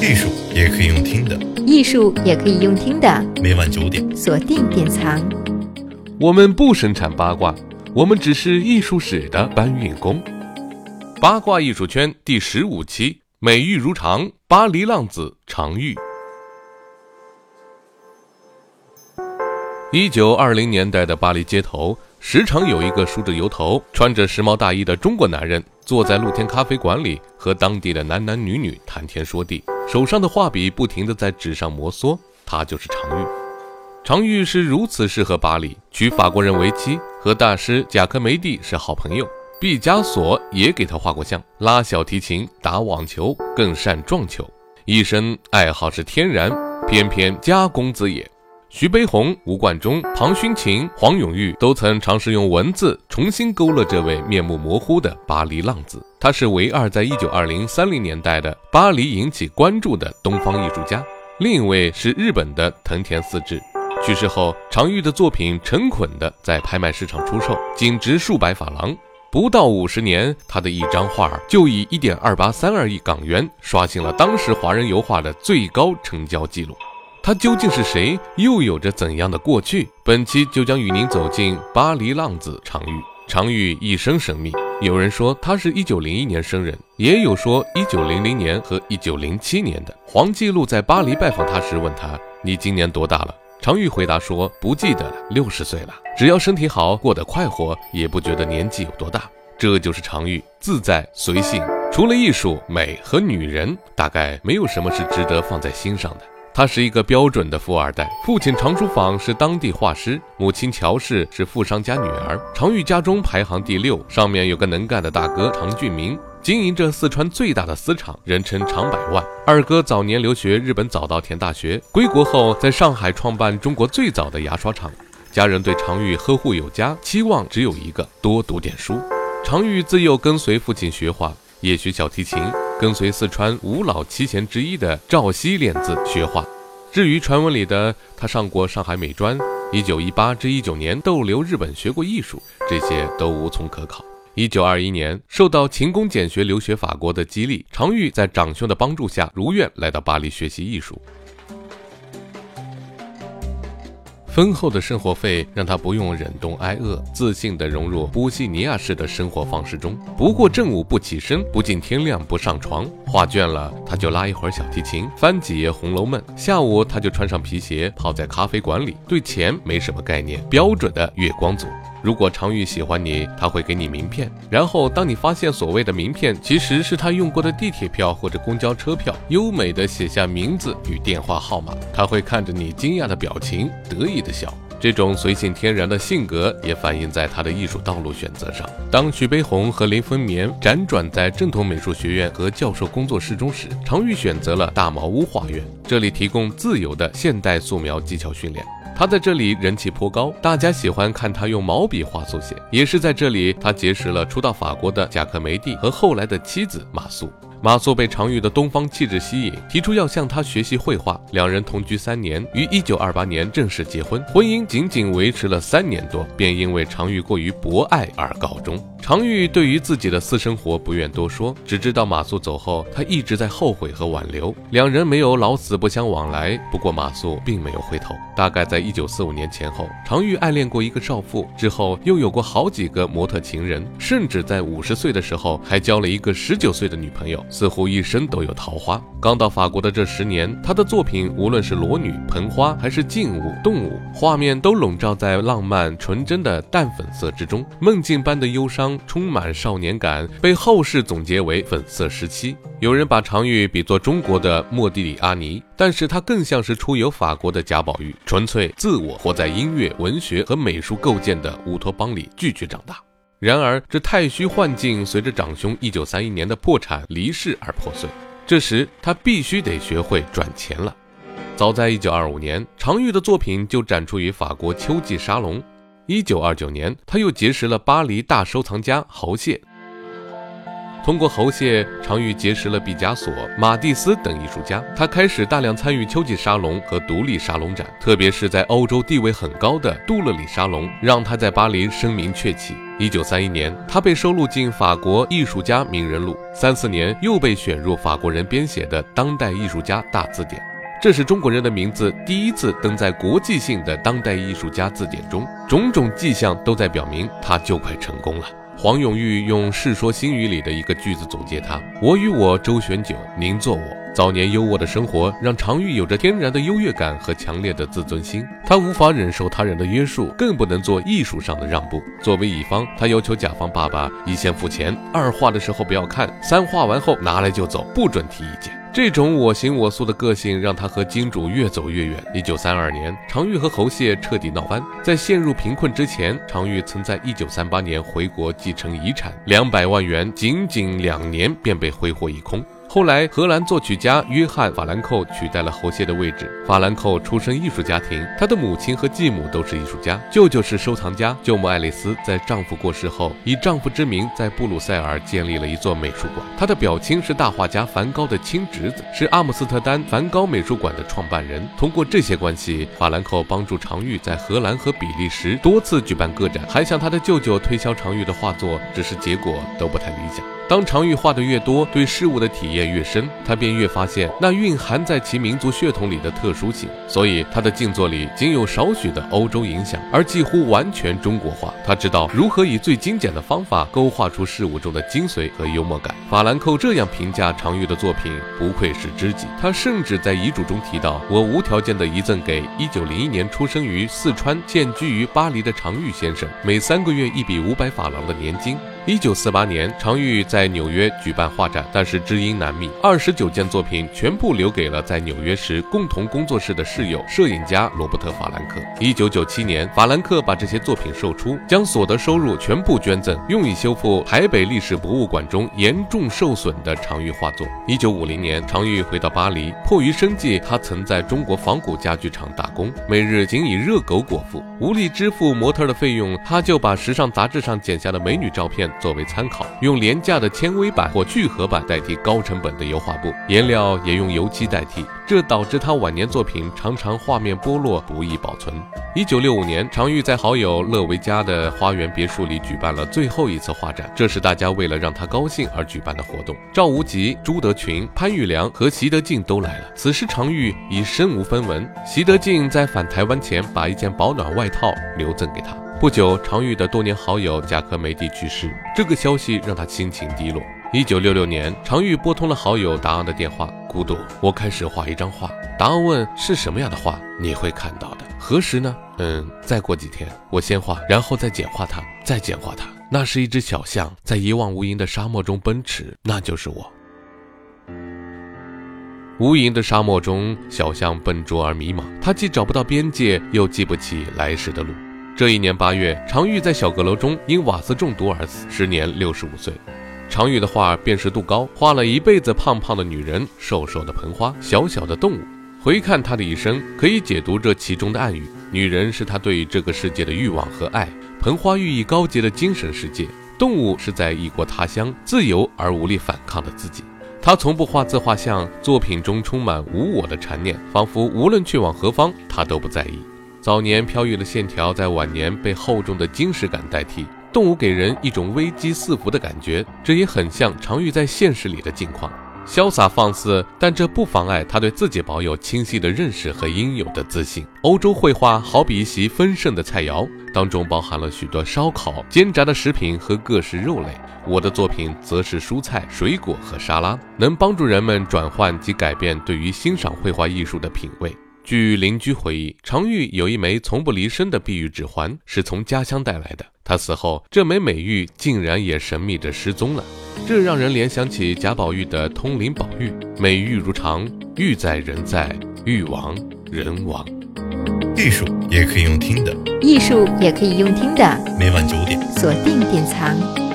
艺术也可以用听的，艺术也可以用听的。每晚九点，锁定典藏。我们不生产八卦，我们只是艺术史的搬运工。八卦艺术圈第十五期，美玉如常，巴黎浪子常玉。一九二零年代的巴黎街头，时常有一个梳着油头、穿着时髦大衣的中国男人，坐在露天咖啡馆里，和当地的男男女女谈天说地，手上的画笔不停地在纸上摩挲。他就是常玉。常玉是如此适合巴黎，娶法国人为妻，和大师贾科梅蒂是好朋友。毕加索也给他画过像，拉小提琴、打网球，更善撞球，一生爱好是天然，偏偏家公子也。徐悲鸿、吴冠中、庞勋琴、黄永玉都曾尝试用文字重新勾勒这位面目模糊的巴黎浪子。他是唯二在一九二零三零年代的巴黎引起关注的东方艺术家。另一位是日本的藤田四治。去世后，常玉的作品成捆的在拍卖市场出售，仅值数百法郎。不到五十年，他的一张画就以一点二八三二亿港元刷新了当时华人油画的最高成交记录。他究竟是谁？又有着怎样的过去？本期就将与您走进巴黎浪子常玉。常玉一生神秘，有人说他是一九零一年生人，也有说一九零零年和一九零七年的。黄继禄在巴黎拜访他时问他：“你今年多大了？”常玉回答说：“不记得了，六十岁了。只要身体好，过得快活，也不觉得年纪有多大。”这就是常玉，自在随性。除了艺术、美和女人，大概没有什么是值得放在心上的。他是一个标准的富二代，父亲常书坊是当地画师，母亲乔氏是富商家女儿。常玉家中排行第六，上面有个能干的大哥常俊明，经营着四川最大的丝厂，人称常百万。二哥早年留学日本早稻田大学，归国后在上海创办中国最早的牙刷厂。家人对常玉呵护有加，期望只有一个：多读点书。常玉自幼跟随父亲学画，也学小提琴。跟随四川五老七贤之一的赵熙练字学画。至于传闻里的他上过上海美专，一九一八至一九年逗留日本学过艺术，这些都无从可考。一九二一年，受到勤工俭学留学法国的激励，常玉在长兄的帮助下，如愿来到巴黎学习艺术。丰厚的生活费让他不用忍冻挨饿，自信地融入波西尼亚式的生活方式中。不过正午不起身，不进天亮不上床。画倦了，他就拉一会儿小提琴，翻几页《红楼梦》。下午他就穿上皮鞋，泡在咖啡馆里，对钱没什么概念，标准的月光族。如果常玉喜欢你，他会给你名片。然后当你发现所谓的名片其实是他用过的地铁票或者公交车票，优美的写下名字与电话号码，他会看着你惊讶的表情，得意的笑。这种随性天然的性格也反映在他的艺术道路选择上。当徐悲鸿和林风眠辗转在正统美术学院和教授工作室中时，常玉选择了大茅屋画院，这里提供自由的现代素描技巧训练。他在这里人气颇高，大家喜欢看他用毛笔画速写。也是在这里，他结识了初到法国的贾克梅蒂和后来的妻子马苏。马素被常玉的东方气质吸引，提出要向他学习绘画。两人同居三年，于一九二八年正式结婚。婚姻仅仅维持了三年多，便因为常玉过于博爱而告终。常玉对于自己的私生活不愿多说，只知道马素走后，他一直在后悔和挽留。两人没有老死不相往来。不过马素并没有回头。大概在一九四五年前后，常玉暗恋过一个少妇，之后又有过好几个模特情人，甚至在五十岁的时候还交了一个十九岁的女朋友。似乎一生都有桃花。刚到法国的这十年，他的作品无论是裸女、盆花，还是静物、动物，画面都笼罩在浪漫纯真的淡粉色之中，梦境般的忧伤，充满少年感，被后世总结为粉色时期。有人把常玉比作中国的莫蒂里阿尼，但是他更像是出游法国的贾宝玉，纯粹自我活在音乐、文学和美术构建的乌托邦里拒绝长大。然而，这太虚幻境随着长兄一九三一年的破产离世而破碎。这时，他必须得学会赚钱了。早在一九二五年，常玉的作品就展出于法国秋季沙龙。一九二九年，他又结识了巴黎大收藏家侯谢。通过侯谢，常玉结识了毕加索、马蒂斯等艺术家。他开始大量参与秋季沙龙和独立沙龙展，特别是在欧洲地位很高的杜勒里沙龙，让他在巴黎声名鹊起。一九三一年，他被收录进法国艺术家名人录；三四年，又被选入法国人编写的当代艺术家大字典。这是中国人的名字第一次登在国际性的当代艺术家字典中，种种迹象都在表明他就快成功了。黄永玉用《世说新语》里的一个句子总结他：“我与我周旋久，您做我。”早年优渥的生活让常玉有着天然的优越感和强烈的自尊心，他无法忍受他人的约束，更不能做艺术上的让步。作为乙方，他要求甲方爸爸一先付钱，二画的时候不要看，三画完后拿来就走，不准提意见。这种我行我素的个性让他和金主越走越远。一九三二年，常玉和侯谢彻底闹翻。在陷入贫困之前，常玉曾在一九三八年回国继承遗产，两百万元，仅仅两年便被挥霍一空。后来，荷兰作曲家约翰·法兰寇取代了侯谢的位置。法兰寇出身艺术家庭，他的母亲和继母都是艺术家，舅舅是收藏家。舅母爱丽丝在丈夫过世后，以丈夫之名在布鲁塞尔建立了一座美术馆。她的表亲是大画家梵高的亲侄子，是阿姆斯特丹梵高美术馆的创办人。通过这些关系，法兰寇帮助常玉在荷兰和比利时多次举办个展，还向他的舅舅推销常玉的画作，只是结果都不太理想。当常玉画的越多，对事物的体验越深，他便越发现那蕴含在其民族血统里的特殊性。所以他的静坐里仅有少许的欧洲影响，而几乎完全中国化。他知道如何以最精简的方法勾画出事物中的精髓和幽默感。法兰寇这样评价常玉的作品，不愧是知己。他甚至在遗嘱中提到：“我无条件地遗赠给1901年出生于四川、现居于巴黎的常玉先生，每三个月一笔五百法郎的年金。”一九四八年，常玉在纽约举办画展，但是知音难觅，二十九件作品全部留给了在纽约时共同工作室的室友摄影家罗伯特·法兰克。一九九七年，法兰克把这些作品售出，将所得收入全部捐赠，用以修复台北历史博物馆中严重受损的常玉画作。一九五零年，常玉回到巴黎，迫于生计，他曾在中国仿古家具厂打工，每日仅以热狗果腹，无力支付模特的费用，他就把时尚杂志上剪下的美女照片。作为参考，用廉价的纤维板或聚合板代替高成本的油画布，颜料也用油漆代替，这导致他晚年作品常常画面剥落，不易保存。一九六五年，常玉在好友勒维加的花园别墅里举办了最后一次画展，这是大家为了让他高兴而举办的活动。赵无极、朱德群、潘玉良和习德进都来了。此时，常玉已身无分文。习德进在返台湾前，把一件保暖外套留赠给他。不久，常玉的多年好友贾科梅蒂去世，这个消息让他心情低落。一九六六年，常玉拨通了好友达昂的电话：“孤独，我开始画一张画。”达昂问：“是什么样的画？你会看到的。何时呢？嗯，再过几天。我先画，然后再简化它，再简化它。那是一只小象在一望无垠的沙漠中奔驰，那就是我。无垠的沙漠中，小象笨拙而迷茫，它既找不到边界，又记不起来时的路。”这一年八月，常玉在小阁楼中因瓦斯中毒而死，时年六十五岁。常玉的画辨识度高，画了一辈子胖胖的女人、瘦瘦的盆花、小小的动物。回看他的一生，可以解读这其中的暗语：女人是他对这个世界的欲望和爱；盆花寓意高洁的精神世界；动物是在异国他乡自由而无力反抗的自己。他从不画自画像，作品中充满无我的缠念，仿佛无论去往何方，他都不在意。早年飘逸的线条，在晚年被厚重的精实感代替。动物给人一种危机四伏的感觉，这也很像常玉在现实里的境况，潇洒放肆，但这不妨碍他对自己保有清晰的认识和应有的自信。欧洲绘画好比一席丰盛的菜肴，当中包含了许多烧烤、煎炸的食品和各式肉类。我的作品则是蔬菜、水果和沙拉，能帮助人们转换及改变对于欣赏绘画艺术的品味。据邻居回忆，常玉有一枚从不离身的碧玉指环，是从家乡带来的。他死后，这枚美玉竟然也神秘地失踪了，这让人联想起贾宝玉的通灵宝玉：“美玉如常，玉在人在，玉亡人亡。”艺术也可以用听的，艺术也可以用听的。每晚九点，锁定典藏。